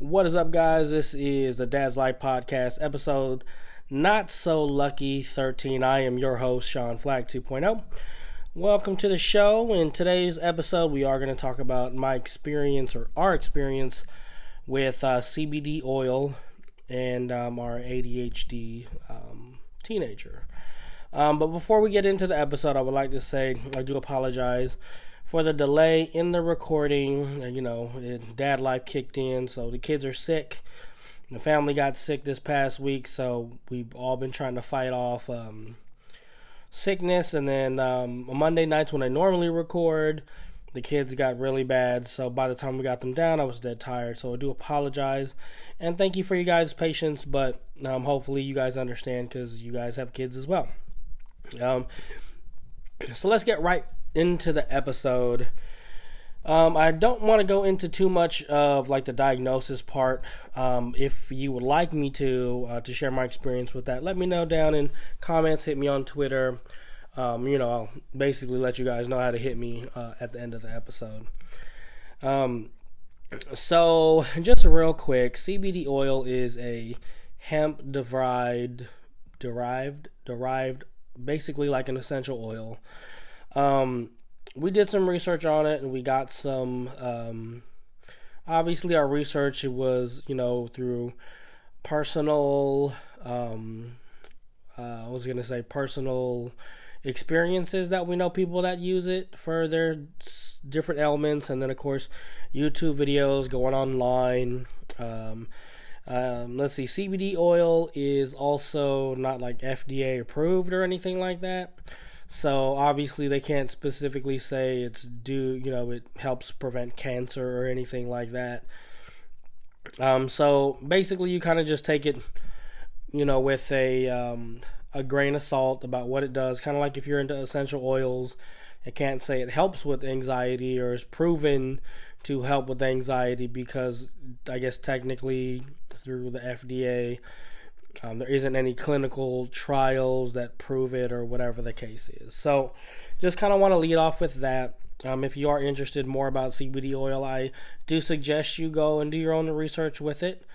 What is up, guys? This is the Dad's Life Podcast, episode not so lucky 13. I am your host, Sean Flac 2.0. Welcome to the show. In today's episode, we are going to talk about my experience or our experience with uh, CBD oil and um, our ADHD um, teenager. Um, but before we get into the episode, I would like to say I do apologize for the delay in the recording. You know, dad life kicked in, so the kids are sick. The family got sick this past week, so we've all been trying to fight off um, sickness. And then um, Monday nights when I normally record, the kids got really bad. So by the time we got them down, I was dead tired. So I do apologize, and thank you for you guys' patience. But um, hopefully you guys understand because you guys have kids as well. Um, so let's get right into the episode. Um, I don't want to go into too much of like the diagnosis part. Um, if you would like me to uh, to share my experience with that, let me know down in comments. Hit me on Twitter. Um, you know, I'll basically let you guys know how to hit me uh, at the end of the episode. Um, so just real quick, CBD oil is a hemp derived derived derived basically like an essential oil. Um, we did some research on it and we got some. Um, obviously, our research was, you know, through personal. Um, uh, I was going to say personal experiences that we know people that use it for their different elements, and then, of course, YouTube videos going online. Um, um, let's see, CBD oil is also not like FDA approved or anything like that. So obviously they can't specifically say it's do you know, it helps prevent cancer or anything like that. Um, so basically you kind of just take it, you know, with a um, a grain of salt about what it does. Kind of like if you're into essential oils, it can't say it helps with anxiety or is proven to help with anxiety because I guess technically through the FDA um, there isn't any clinical trials that prove it or whatever the case is. So, just kind of want to lead off with that. Um, if you are interested more about CBD oil, I do suggest you go and do your own research with it.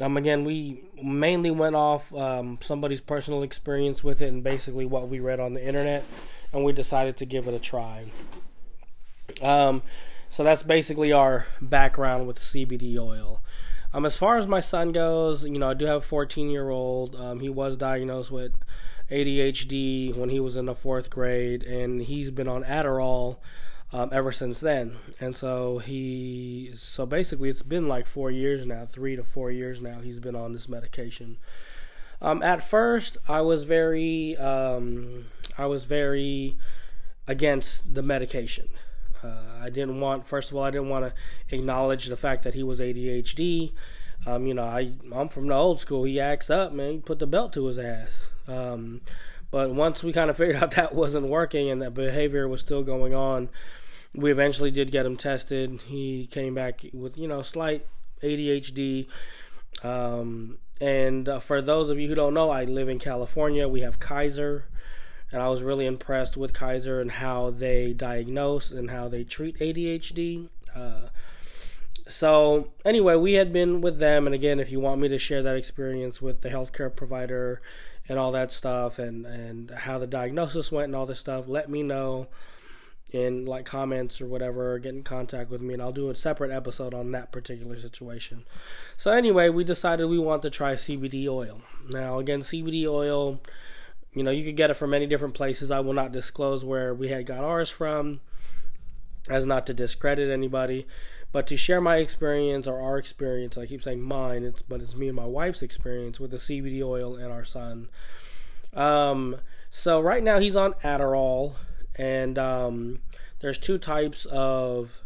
Um, again, we mainly went off um, somebody's personal experience with it and basically what we read on the internet, and we decided to give it a try. Um, so that's basically our background with CBD oil. Um, as far as my son goes, you know, I do have a 14 year old. Um, he was diagnosed with ADHD when he was in the fourth grade, and he's been on Adderall um, ever since then. And so he, so basically, it's been like four years now, three to four years now. He's been on this medication. Um, at first, I was very, um, I was very against the medication. Uh, I didn't want, first of all, I didn't want to acknowledge the fact that he was ADHD. Um, you know, I I'm from the old school. He acts up, man. He put the belt to his ass. Um, but once we kind of figured out that wasn't working and that behavior was still going on, we eventually did get him tested. He came back with you know slight ADHD. Um, and uh, for those of you who don't know, I live in California. We have Kaiser and I was really impressed with Kaiser and how they diagnose and how they treat ADHD. Uh, so anyway, we had been with them, and again, if you want me to share that experience with the healthcare provider and all that stuff, and and how the diagnosis went and all this stuff, let me know in like comments or whatever, get in contact with me, and I'll do a separate episode on that particular situation. So anyway, we decided we want to try CBD oil. Now again, CBD oil you know, you could get it from many different places. I will not disclose where we had got ours from, as not to discredit anybody, but to share my experience or our experience. I keep saying mine, it's but it's me and my wife's experience with the CBD oil and our son. Um, so right now he's on Adderall, and um, there's two types of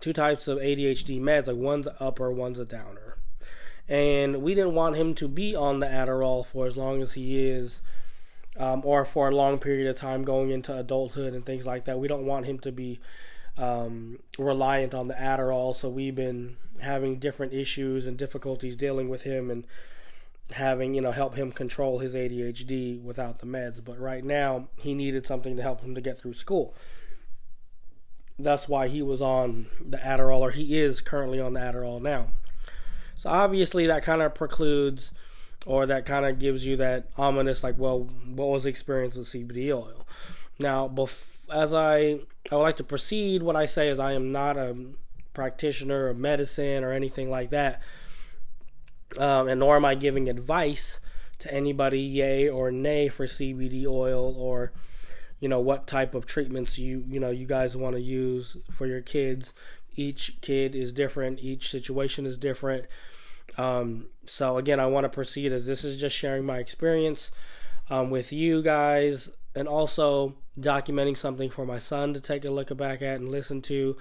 two types of ADHD meds. Like one's upper, one's a downer and we didn't want him to be on the Adderall for as long as he is, um, or for a long period of time going into adulthood and things like that. We don't want him to be um, reliant on the Adderall, so we've been having different issues and difficulties dealing with him and having you know help him control his ADHD without the meds. But right now, he needed something to help him to get through school. that's why he was on the Adderall, or he is currently on the Adderall now. So obviously, that kind of precludes, or that kind of gives you that ominous, like, well, what was the experience with CBD oil? Now, bef- as I I would like to proceed, what I say is I am not a practitioner of medicine or anything like that, um, and nor am I giving advice to anybody, yay or nay, for CBD oil or you know what type of treatments you you know you guys want to use for your kids. Each kid is different. Each situation is different um, so again i want to proceed as this is just sharing my experience um, with you guys and also documenting something for my son to take a look back at and listen to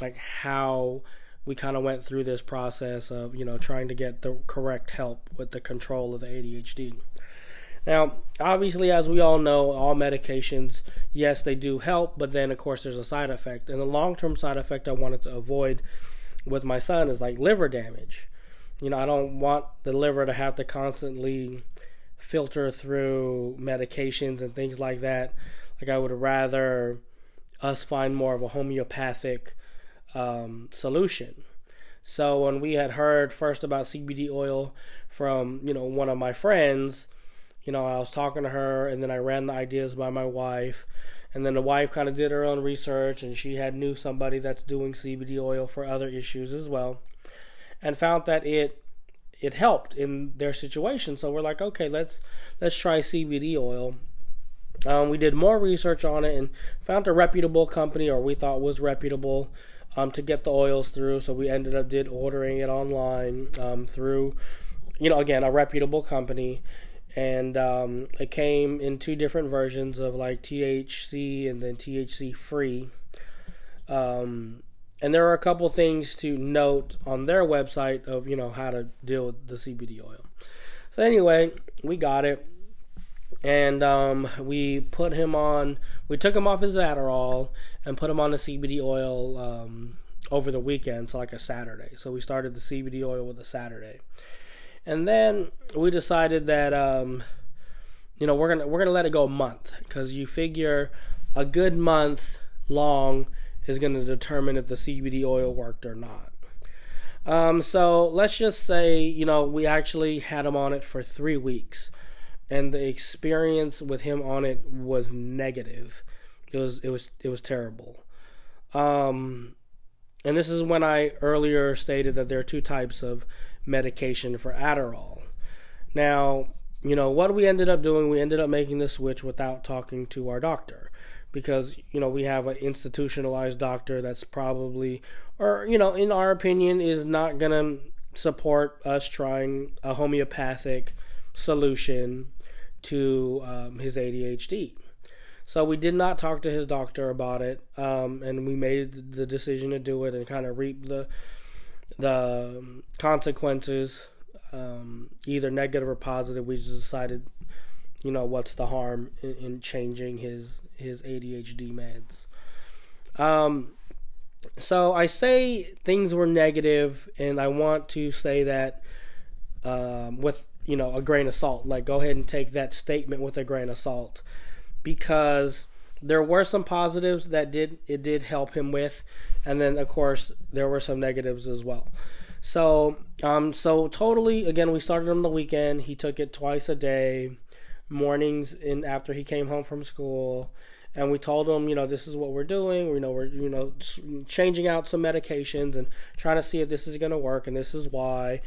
like how we kind of went through this process of you know trying to get the correct help with the control of the adhd now, obviously, as we all know, all medications, yes, they do help, but then, of course, there's a side effect. And the long term side effect I wanted to avoid with my son is like liver damage. You know, I don't want the liver to have to constantly filter through medications and things like that. Like, I would rather us find more of a homeopathic um, solution. So when we had heard first about CBD oil from you know one of my friends, you know, I was talking to her and then I ran the ideas by my wife. And then the wife kind of did her own research and she had knew somebody that's doing CBD oil for other issues as well and found that it it helped in their situation. So we're like, okay, let's let's try CBD oil. Um, we did more research on it and found a reputable company, or we thought was reputable, um, to get the oils through. So we ended up did ordering it online um, through, you know, again a reputable company and um, it came in two different versions of like THC and then THC free. Um, and there are a couple things to note on their website of you know how to deal with the CBD oil. So anyway, we got it, and um, we put him on. We took him off his Adderall and put him on the CBD oil um, over the weekend, so like a Saturday. So we started the CBD oil with a Saturday and then we decided that um, you know we're gonna we're gonna let it go a month because you figure a good month long is gonna determine if the CBD oil worked or not. Um, so let's just say you know we actually had him on it for three weeks, and the experience with him on it was negative. It was it was it was terrible. Um, and this is when I earlier stated that there are two types of medication for Adderall. Now, you know, what we ended up doing, we ended up making the switch without talking to our doctor because, you know, we have an institutionalized doctor that's probably, or, you know, in our opinion, is not going to support us trying a homeopathic solution to um, his ADHD. So we did not talk to his doctor about it, um, and we made the decision to do it and kind of reap the the consequences, um, either negative or positive. We just decided, you know, what's the harm in, in changing his his ADHD meds. Um, so I say things were negative, and I want to say that um, with you know a grain of salt. Like, go ahead and take that statement with a grain of salt, because there were some positives that did it did help him with, and then of course there were some negatives as well. So, um, so totally again, we started on the weekend. He took it twice a day, mornings and after he came home from school, and we told him, you know, this is what we're doing. We know we're you know changing out some medications and trying to see if this is going to work, and this is why.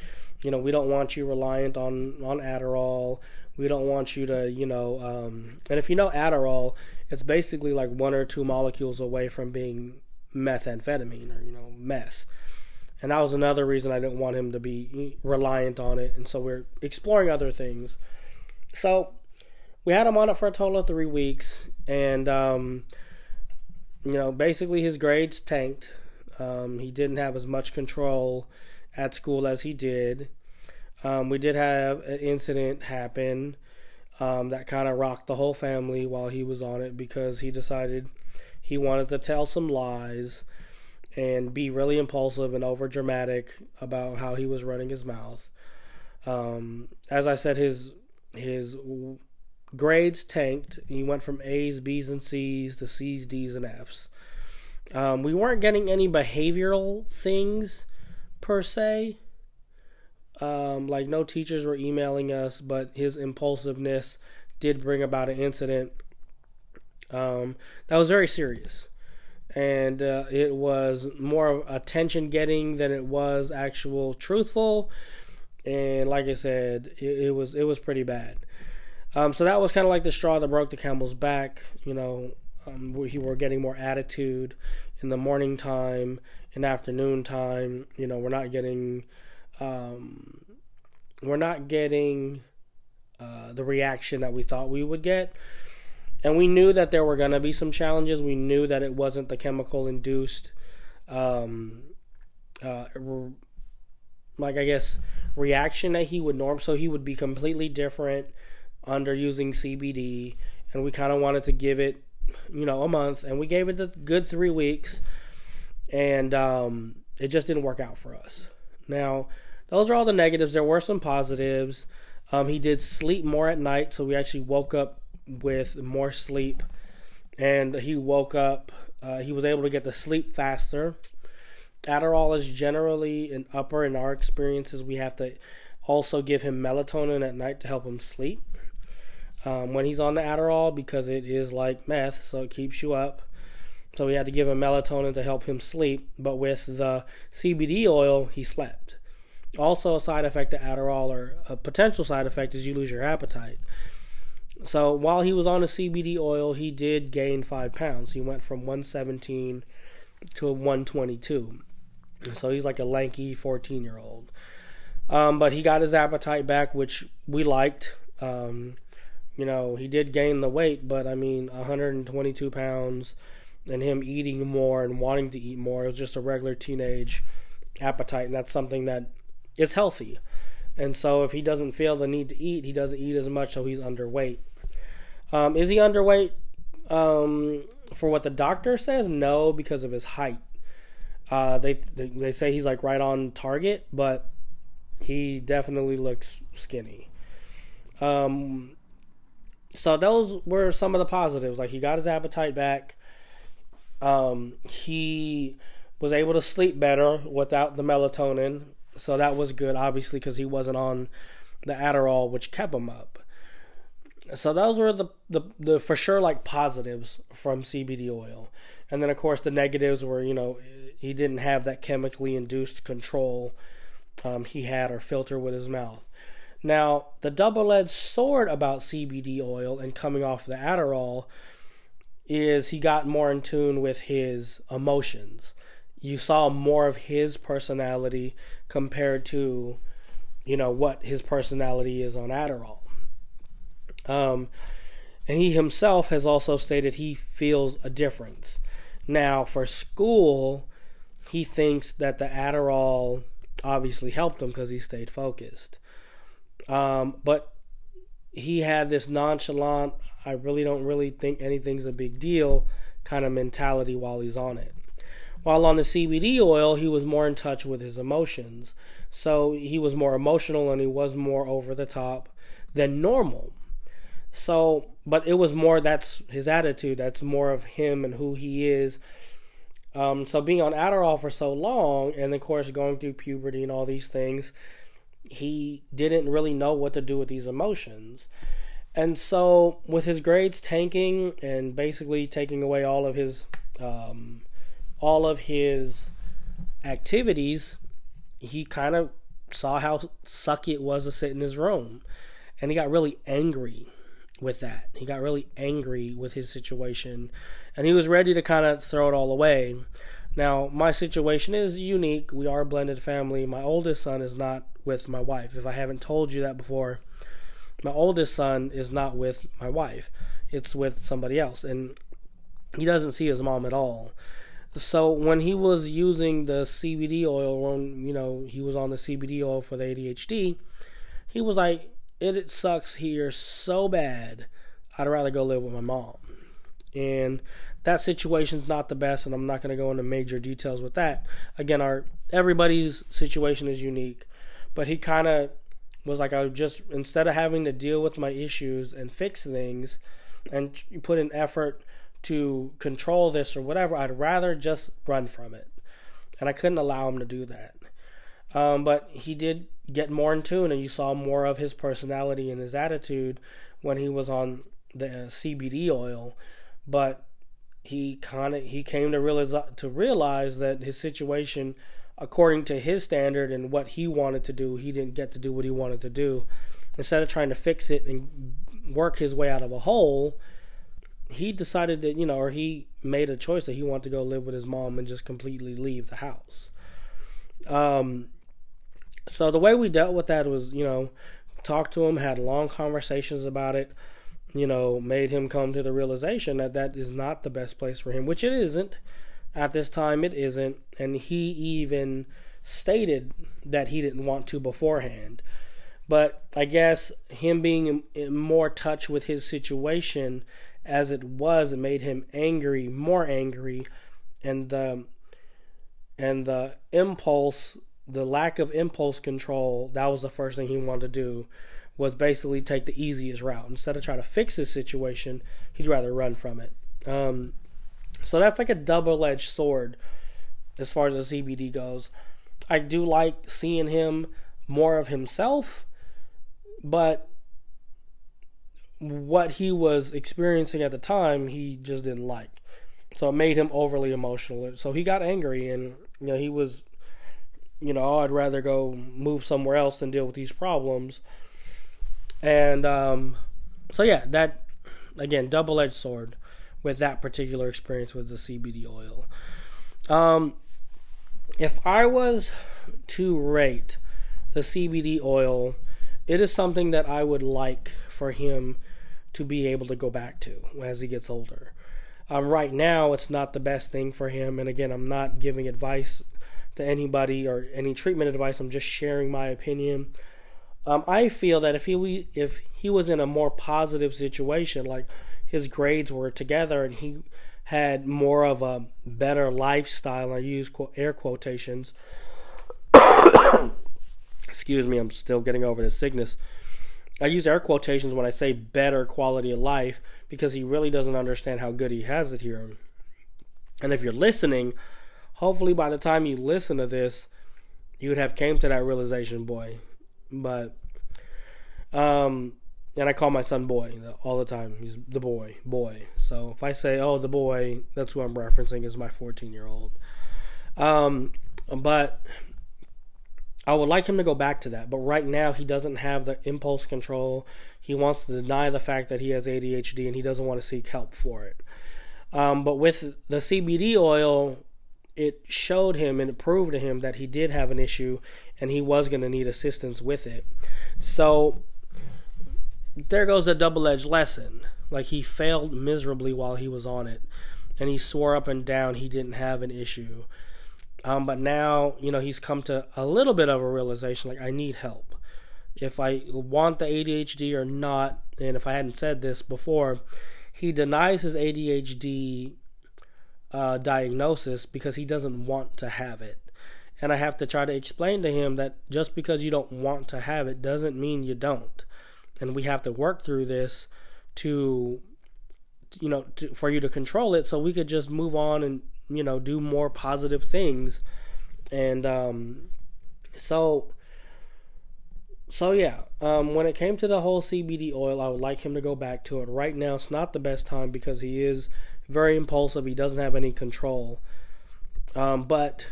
You know, we don't want you reliant on on Adderall. We don't want you to, you know, um, and if you know Adderall, it's basically like one or two molecules away from being methamphetamine or you know meth and that was another reason i didn't want him to be reliant on it and so we're exploring other things so we had him on it for a total of three weeks and um, you know basically his grades tanked um, he didn't have as much control at school as he did um, we did have an incident happen um, that kind of rocked the whole family while he was on it because he decided he wanted to tell some lies and be really impulsive and over dramatic about how he was running his mouth. Um, as I said, his his grades tanked. He went from A's, B's, and C's to C's, D's, and F's. Um, we weren't getting any behavioral things per se. Um, like no teachers were emailing us, but his impulsiveness did bring about an incident um, that was very serious, and uh, it was more attention getting than it was actual truthful. And like I said, it, it was it was pretty bad. Um, so that was kind of like the straw that broke the camel's back. You know, um, we were getting more attitude in the morning time in afternoon time. You know, we're not getting, um, we're not getting uh, the reaction that we thought we would get. And we knew that there were going to be some challenges. We knew that it wasn't the chemical induced, um, uh, like I guess, reaction that he would norm. So he would be completely different under using CBD. And we kind of wanted to give it you know, a month, and we gave it a good three weeks, and um, it just didn't work out for us. Now, those are all the negatives. There were some positives. Um, he did sleep more at night, so we actually woke up with more sleep, and he woke up. Uh, he was able to get to sleep faster. Adderall is generally an upper in our experiences. We have to also give him melatonin at night to help him sleep um, when he's on the Adderall because it is like meth, so it keeps you up. So we had to give him melatonin to help him sleep, but with the CBD oil, he slept. Also, a side effect of Adderall, or a potential side effect, is you lose your appetite. So while he was on the CBD oil, he did gain five pounds. He went from 117 to 122. So he's like a lanky 14 year old. Um, but he got his appetite back, which we liked. Um, you know, he did gain the weight, but I mean, 122 pounds and him eating more and wanting to eat more. It was just a regular teenage appetite, and that's something that is healthy. And so, if he doesn't feel the need to eat, he doesn't eat as much, so he's underweight. Um, is he underweight um, for what the doctor says? No, because of his height. Uh, they, they they say he's like right on target, but he definitely looks skinny. Um, so those were some of the positives. Like he got his appetite back. Um, he was able to sleep better without the melatonin, so that was good. Obviously, because he wasn't on the Adderall, which kept him up. So those were the, the the for sure like positives from CBD oil, and then of course the negatives were you know he didn't have that chemically induced control um, he had or filter with his mouth. Now, the double edged sword about CBD oil and coming off the Adderall is he got more in tune with his emotions. You saw more of his personality compared to, you know, what his personality is on Adderall. Um, and he himself has also stated he feels a difference. Now, for school, he thinks that the Adderall obviously helped him because he stayed focused. Um, but he had this nonchalant, I really don't really think anything's a big deal kind of mentality while he's on it. While on the CBD oil, he was more in touch with his emotions. So he was more emotional and he was more over the top than normal. So, but it was more that's his attitude, that's more of him and who he is. Um, so being on Adderall for so long, and of course going through puberty and all these things, he didn't really know what to do with these emotions. And so, with his grades tanking and basically taking away all of his um, all of his activities, he kind of saw how sucky it was to sit in his room, and he got really angry with that. He got really angry with his situation, and he was ready to kind of throw it all away. Now, my situation is unique. We are a blended family. My oldest son is not with my wife. If I haven't told you that before, my oldest son is not with my wife. It's with somebody else and he doesn't see his mom at all. So when he was using the CBD oil when you know he was on the CBD oil for the ADHD, he was like it, it sucks here so bad. I'd rather go live with my mom. And that situation's not the best and I'm not going to go into major details with that. Again, our everybody's situation is unique but he kind of was like, I just instead of having to deal with my issues and fix things, and put an effort to control this or whatever, I'd rather just run from it. And I couldn't allow him to do that. Um, but he did get more in tune, and you saw more of his personality and his attitude when he was on the CBD oil. But he kind of he came to realize to realize that his situation, according to his standard and what he wanted to do, he didn't get to do what he wanted to do. Instead of trying to fix it and work his way out of a hole, he decided that you know, or he made a choice that he wanted to go live with his mom and just completely leave the house. Um, so the way we dealt with that was, you know, talked to him, had long conversations about it, you know, made him come to the realization that that is not the best place for him, which it isn't. At this time, it isn't, and he even stated that he didn't want to beforehand. But I guess him being in, more touch with his situation as it was, it made him angry, more angry, and the and the impulse, the lack of impulse control, that was the first thing he wanted to do, was basically take the easiest route instead of trying to fix his situation. He'd rather run from it. Um, so that's like a double-edged sword as far as the CBD goes. I do like seeing him more of himself, but what he was experiencing at the time, he just didn't like. So it made him overly emotional. So he got angry and you know he was you know, oh, I'd rather go move somewhere else than deal with these problems. And um so yeah, that again, double-edged sword with that particular experience with the CBD oil. Um if I was to rate the CBD oil, it is something that I would like for him to be able to go back to as he gets older. Um, right now, it's not the best thing for him. And again, I'm not giving advice to anybody or any treatment advice. I'm just sharing my opinion. Um, I feel that if he if he was in a more positive situation, like his grades were together and he had more of a better lifestyle, I use air quotations. Excuse me, I'm still getting over the sickness. I use air quotations when I say better quality of life because he really doesn't understand how good he has it here. And if you're listening, hopefully by the time you listen to this, you would have came to that realization, boy. But um and I call my son boy all the time. He's the boy, boy. So if I say, "Oh, the boy," that's who I'm referencing is my 14 year old. Um, but I would like him to go back to that, but right now he doesn't have the impulse control. He wants to deny the fact that he has ADHD and he doesn't want to seek help for it. Um, but with the CBD oil, it showed him and it proved to him that he did have an issue and he was going to need assistance with it. So there goes a double edged lesson. Like he failed miserably while he was on it, and he swore up and down he didn't have an issue. Um, but now, you know, he's come to a little bit of a realization like, I need help. If I want the ADHD or not, and if I hadn't said this before, he denies his ADHD uh, diagnosis because he doesn't want to have it. And I have to try to explain to him that just because you don't want to have it doesn't mean you don't. And we have to work through this to, you know, to, for you to control it so we could just move on and you know do more positive things and um so so yeah um when it came to the whole cbd oil i would like him to go back to it right now it's not the best time because he is very impulsive he doesn't have any control um but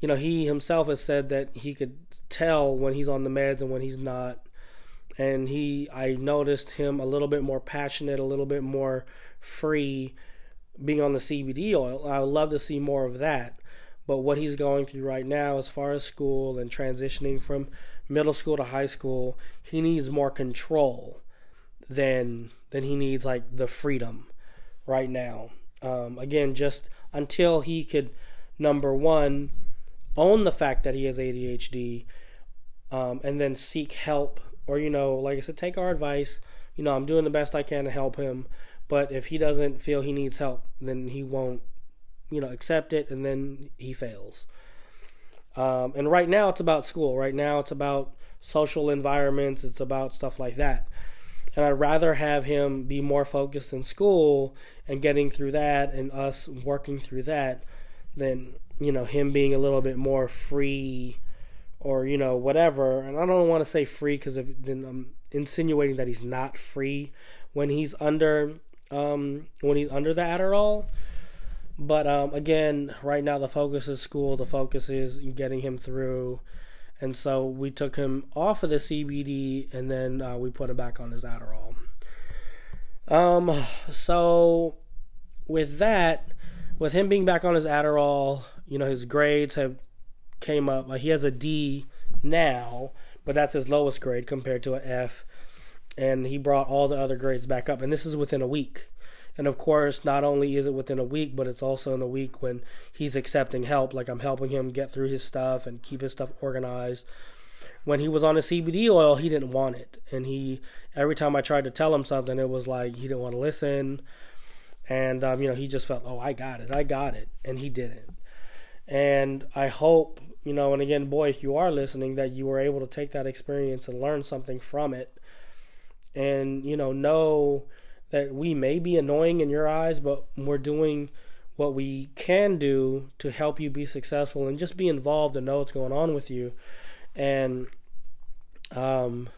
you know he himself has said that he could tell when he's on the meds and when he's not and he i noticed him a little bit more passionate a little bit more free being on the CBD oil. I would love to see more of that. But what he's going through right now, as far as school and transitioning from middle school to high school, he needs more control than than he needs like the freedom right now. Um, again, just until he could number one own the fact that he has ADHD, um, and then seek help, or you know, like I said, take our advice. You know, I'm doing the best I can to help him, but if he doesn't feel he needs help, then he won't, you know, accept it, and then he fails. Um, and right now, it's about school. Right now, it's about social environments. It's about stuff like that. And I'd rather have him be more focused in school and getting through that and us working through that than you know him being a little bit more free or you know whatever. And i don't want to say free because then i'm insinuating that he's not free when he's under um, when he's under the adderall. But um, again right now the focus is school. The focus is getting him through and so we took him off of the cbd and then uh, we put him back on his adderall um so with that with him being back on his adderall you know his grades have came up. Like he has a D now, but that's his lowest grade compared to an F. And he brought all the other grades back up, and this is within a week. And of course, not only is it within a week, but it's also in a week when he's accepting help. Like I'm helping him get through his stuff and keep his stuff organized. When he was on the CBD oil, he didn't want it, and he every time I tried to tell him something, it was like he didn't want to listen, and um, you know he just felt, oh, I got it, I got it, and he didn't. And I hope, you know, and again, boy, if you are listening, that you were able to take that experience and learn something from it. And, you know, know that we may be annoying in your eyes, but we're doing what we can do to help you be successful and just be involved and know what's going on with you. And, um,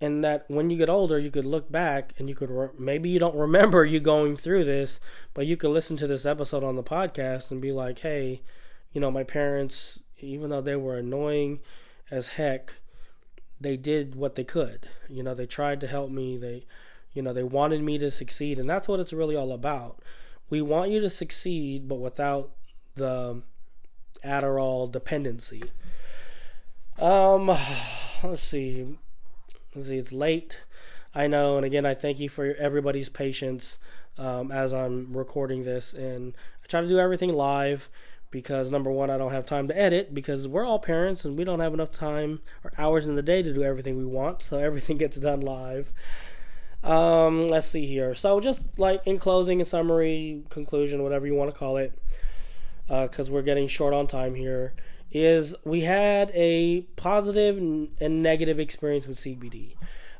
and that when you get older you could look back and you could re- maybe you don't remember you going through this but you could listen to this episode on the podcast and be like hey you know my parents even though they were annoying as heck they did what they could. You know they tried to help me. They you know they wanted me to succeed and that's what it's really all about. We want you to succeed but without the adderall dependency. Um let's see. Let's see, it's late. I know, and again, I thank you for everybody's patience um, as I'm recording this, and I try to do everything live because number one, I don't have time to edit because we're all parents and we don't have enough time or hours in the day to do everything we want, so everything gets done live. Um, let's see here. So, just like in closing, in summary, conclusion, whatever you want to call it, because uh, we're getting short on time here is we had a positive and negative experience with CBD.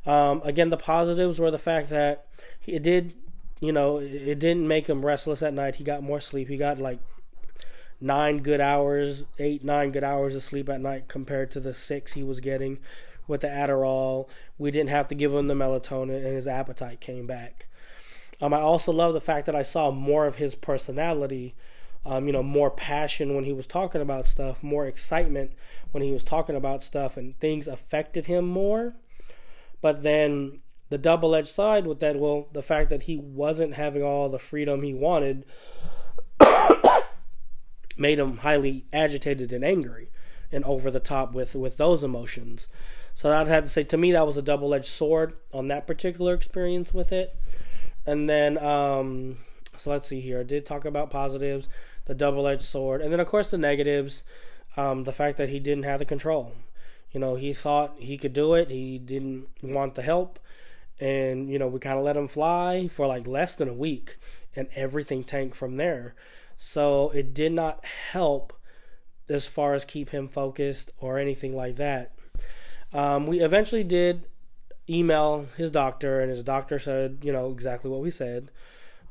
Um, again, the positives were the fact that it did, you know, it didn't make him restless at night. He got more sleep. He got like nine good hours, eight, nine good hours of sleep at night compared to the six he was getting with the Adderall. We didn't have to give him the melatonin, and his appetite came back. Um, I also love the fact that I saw more of his personality um, you know, more passion when he was talking about stuff, more excitement when he was talking about stuff, and things affected him more. But then the double edged side with that, well, the fact that he wasn't having all the freedom he wanted made him highly agitated and angry and over the top with, with those emotions. So I'd have to say, to me, that was a double edged sword on that particular experience with it. And then, um, so let's see here. I did talk about positives the double edged sword, and then of course the negatives, um, the fact that he didn't have the control. You know, he thought he could do it. He didn't want the help, and you know we kind of let him fly for like less than a week, and everything tanked from there. So it did not help as far as keep him focused or anything like that. Um, we eventually did email his doctor, and his doctor said, you know, exactly what we said.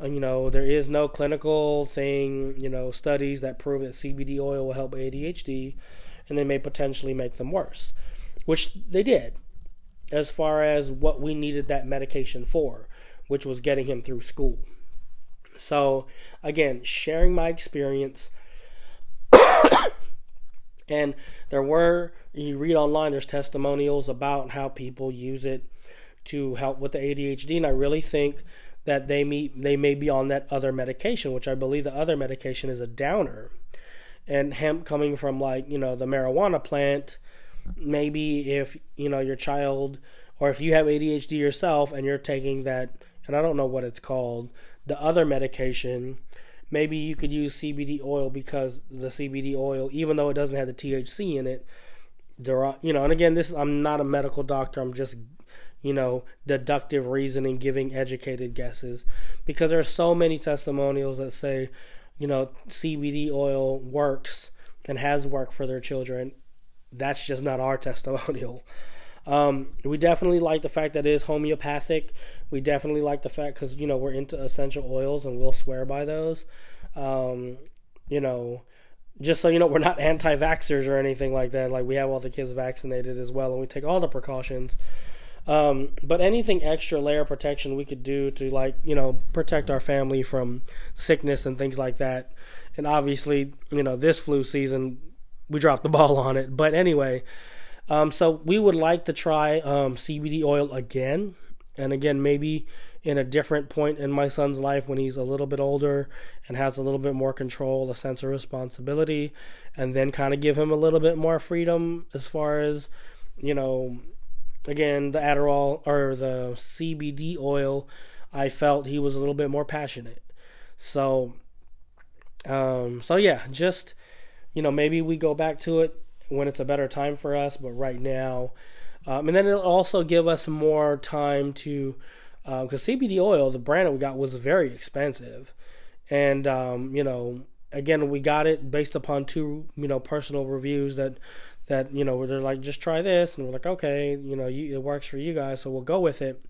Uh, you know, there is no clinical thing, you know, studies that prove that CBD oil will help ADHD and they may potentially make them worse, which they did as far as what we needed that medication for, which was getting him through school. So, again, sharing my experience. and there were, you read online, there's testimonials about how people use it to help with the ADHD. And I really think that they may, they may be on that other medication, which I believe the other medication is a downer. And hemp coming from like, you know, the marijuana plant, maybe if, you know, your child or if you have ADHD yourself and you're taking that and I don't know what it's called, the other medication, maybe you could use CBD oil because the CBD oil, even though it doesn't have the THC in it, there are, you know, and again, this I'm not a medical doctor. I'm just you know, deductive reasoning, giving educated guesses, because there are so many testimonials that say, you know, CBD oil works and has worked for their children. That's just not our testimonial. Um, we definitely like the fact that it is homeopathic. We definitely like the fact because you know we're into essential oils and we'll swear by those. Um, you know, just so you know, we're not anti-vaxxers or anything like that. Like we have all the kids vaccinated as well, and we take all the precautions. Um, but anything extra layer protection we could do to like you know protect our family from sickness and things like that. And obviously, you know, this flu season we dropped the ball on it. But anyway, um, so we would like to try um, CBD oil again, and again maybe in a different point in my son's life when he's a little bit older and has a little bit more control, a sense of responsibility, and then kind of give him a little bit more freedom as far as you know again, the Adderall or the CBD oil, I felt he was a little bit more passionate. So, um, so yeah, just you know, maybe we go back to it when it's a better time for us. But right now, um, and then it'll also give us more time to because uh, CBD oil, the brand that we got was very expensive, and um, you know, again, we got it based upon two you know personal reviews that that you know they're like just try this. And we're like okay you know you, it works for you guys so we'll go with it.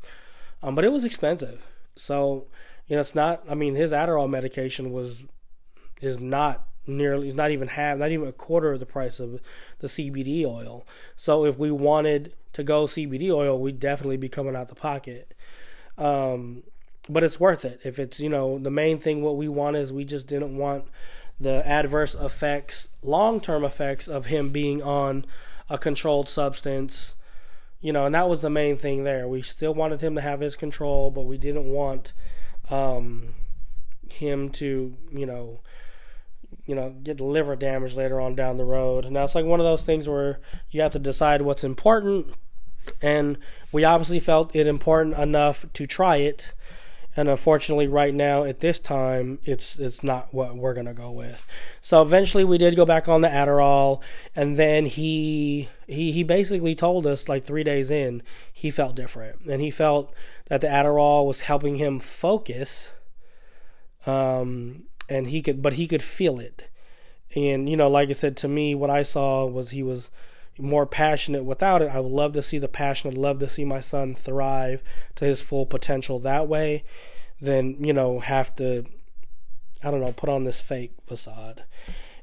Um, but it was expensive. So you know it's not i mean his adderall medication was is not nearly it's not even half not even a quarter of the price of the cbd oil. So if we wanted to go cbd oil we'd definitely be coming out the pocket um, but it's worth it if it's you know the main thing what we want is we just didn't want the adverse effects, long term effects of him being on a controlled substance. You know, and that was the main thing there. We still wanted him to have his control, but we didn't want um, him to, you know, you know, get liver damage later on down the road. Now it's like one of those things where you have to decide what's important. And we obviously felt it important enough to try it. And unfortunately right now at this time it's it's not what we're gonna go with. So eventually we did go back on the adderall. And then he he he basically told us like three days in he felt different. And he felt that the adderall was helping him focus um and he could but he could feel it. And you know like i said to me what i saw was he was more passionate without it. I would love to see the passion. I'd love to see my son thrive to his full potential that way than, you know, have to, I don't know, put on this fake facade.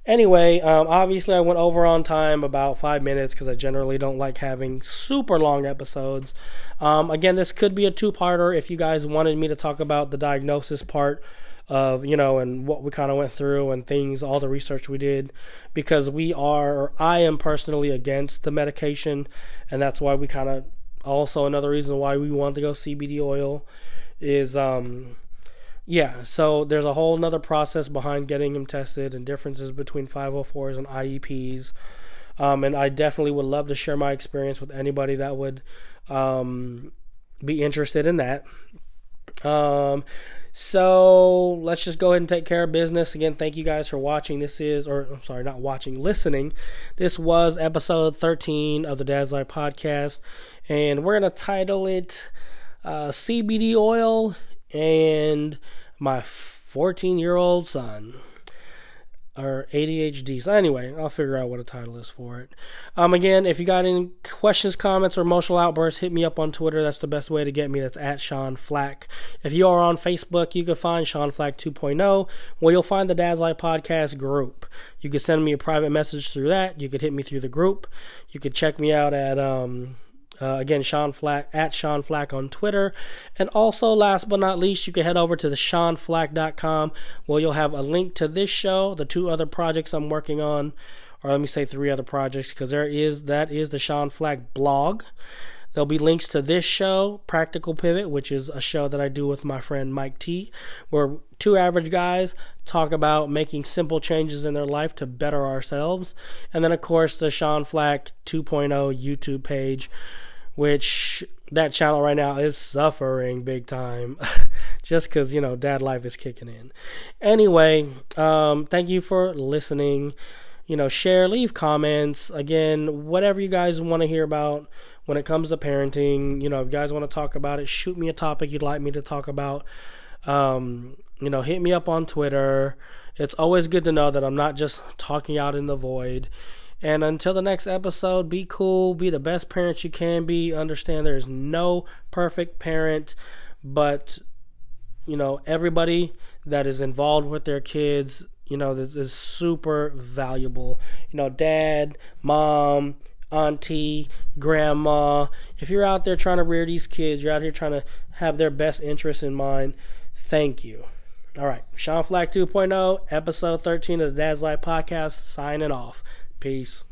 Anyway, um, obviously, I went over on time about five minutes because I generally don't like having super long episodes. Um, again, this could be a two parter if you guys wanted me to talk about the diagnosis part of you know and what we kind of went through and things all the research we did because we are or I am personally against the medication and that's why we kind of also another reason why we want to go CBD oil is um yeah so there's a whole another process behind getting them tested and differences between 504s and IEPs um, and I definitely would love to share my experience with anybody that would um, be interested in that um, so let's just go ahead and take care of business. Again, thank you guys for watching. This is, or I'm sorry, not watching, listening. This was episode 13 of the Dad's Life podcast, and we're gonna title it uh, "CBD Oil and My 14 Year Old Son." Or ADHD. So anyway, I'll figure out what a title is for it. Um, again, if you got any questions, comments, or emotional outbursts, hit me up on Twitter. That's the best way to get me. That's at Sean Flac. If you are on Facebook, you can find Sean Flac 2.0, where you'll find the Dad's Life Podcast group. You can send me a private message through that. You could hit me through the group. You could check me out at um, uh, again, Sean Flac at Sean Flac on Twitter. And also, last but not least, you can head over to the SeanFlac.com where you'll have a link to this show, the two other projects I'm working on, or let me say three other projects, because there is that is the Sean Flac blog. There'll be links to this show, Practical Pivot, which is a show that I do with my friend Mike T, where two average guys talk about making simple changes in their life to better ourselves. And then, of course, the Sean Flac 2.0 YouTube page, which that channel right now is suffering big time just because you know dad life is kicking in. Anyway um, thank you for listening. You know share leave comments. Again whatever you guys want to hear about when it comes to parenting you know if you guys want to talk about it shoot me a topic you'd like me to talk about. Um, you know hit me up on twitter it's always good to know that i'm not just talking out in the void And until the next episode, be cool, be the best parent you can be. Understand there's no perfect parent, but you know, everybody that is involved with their kids, you know, this is super valuable. You know, dad, mom, auntie, grandma. If you're out there trying to rear these kids, you're out here trying to have their best interests in mind, thank you. All right, Sean Flac 2.0, episode 13 of the Dad's Life podcast, signing off. Peace.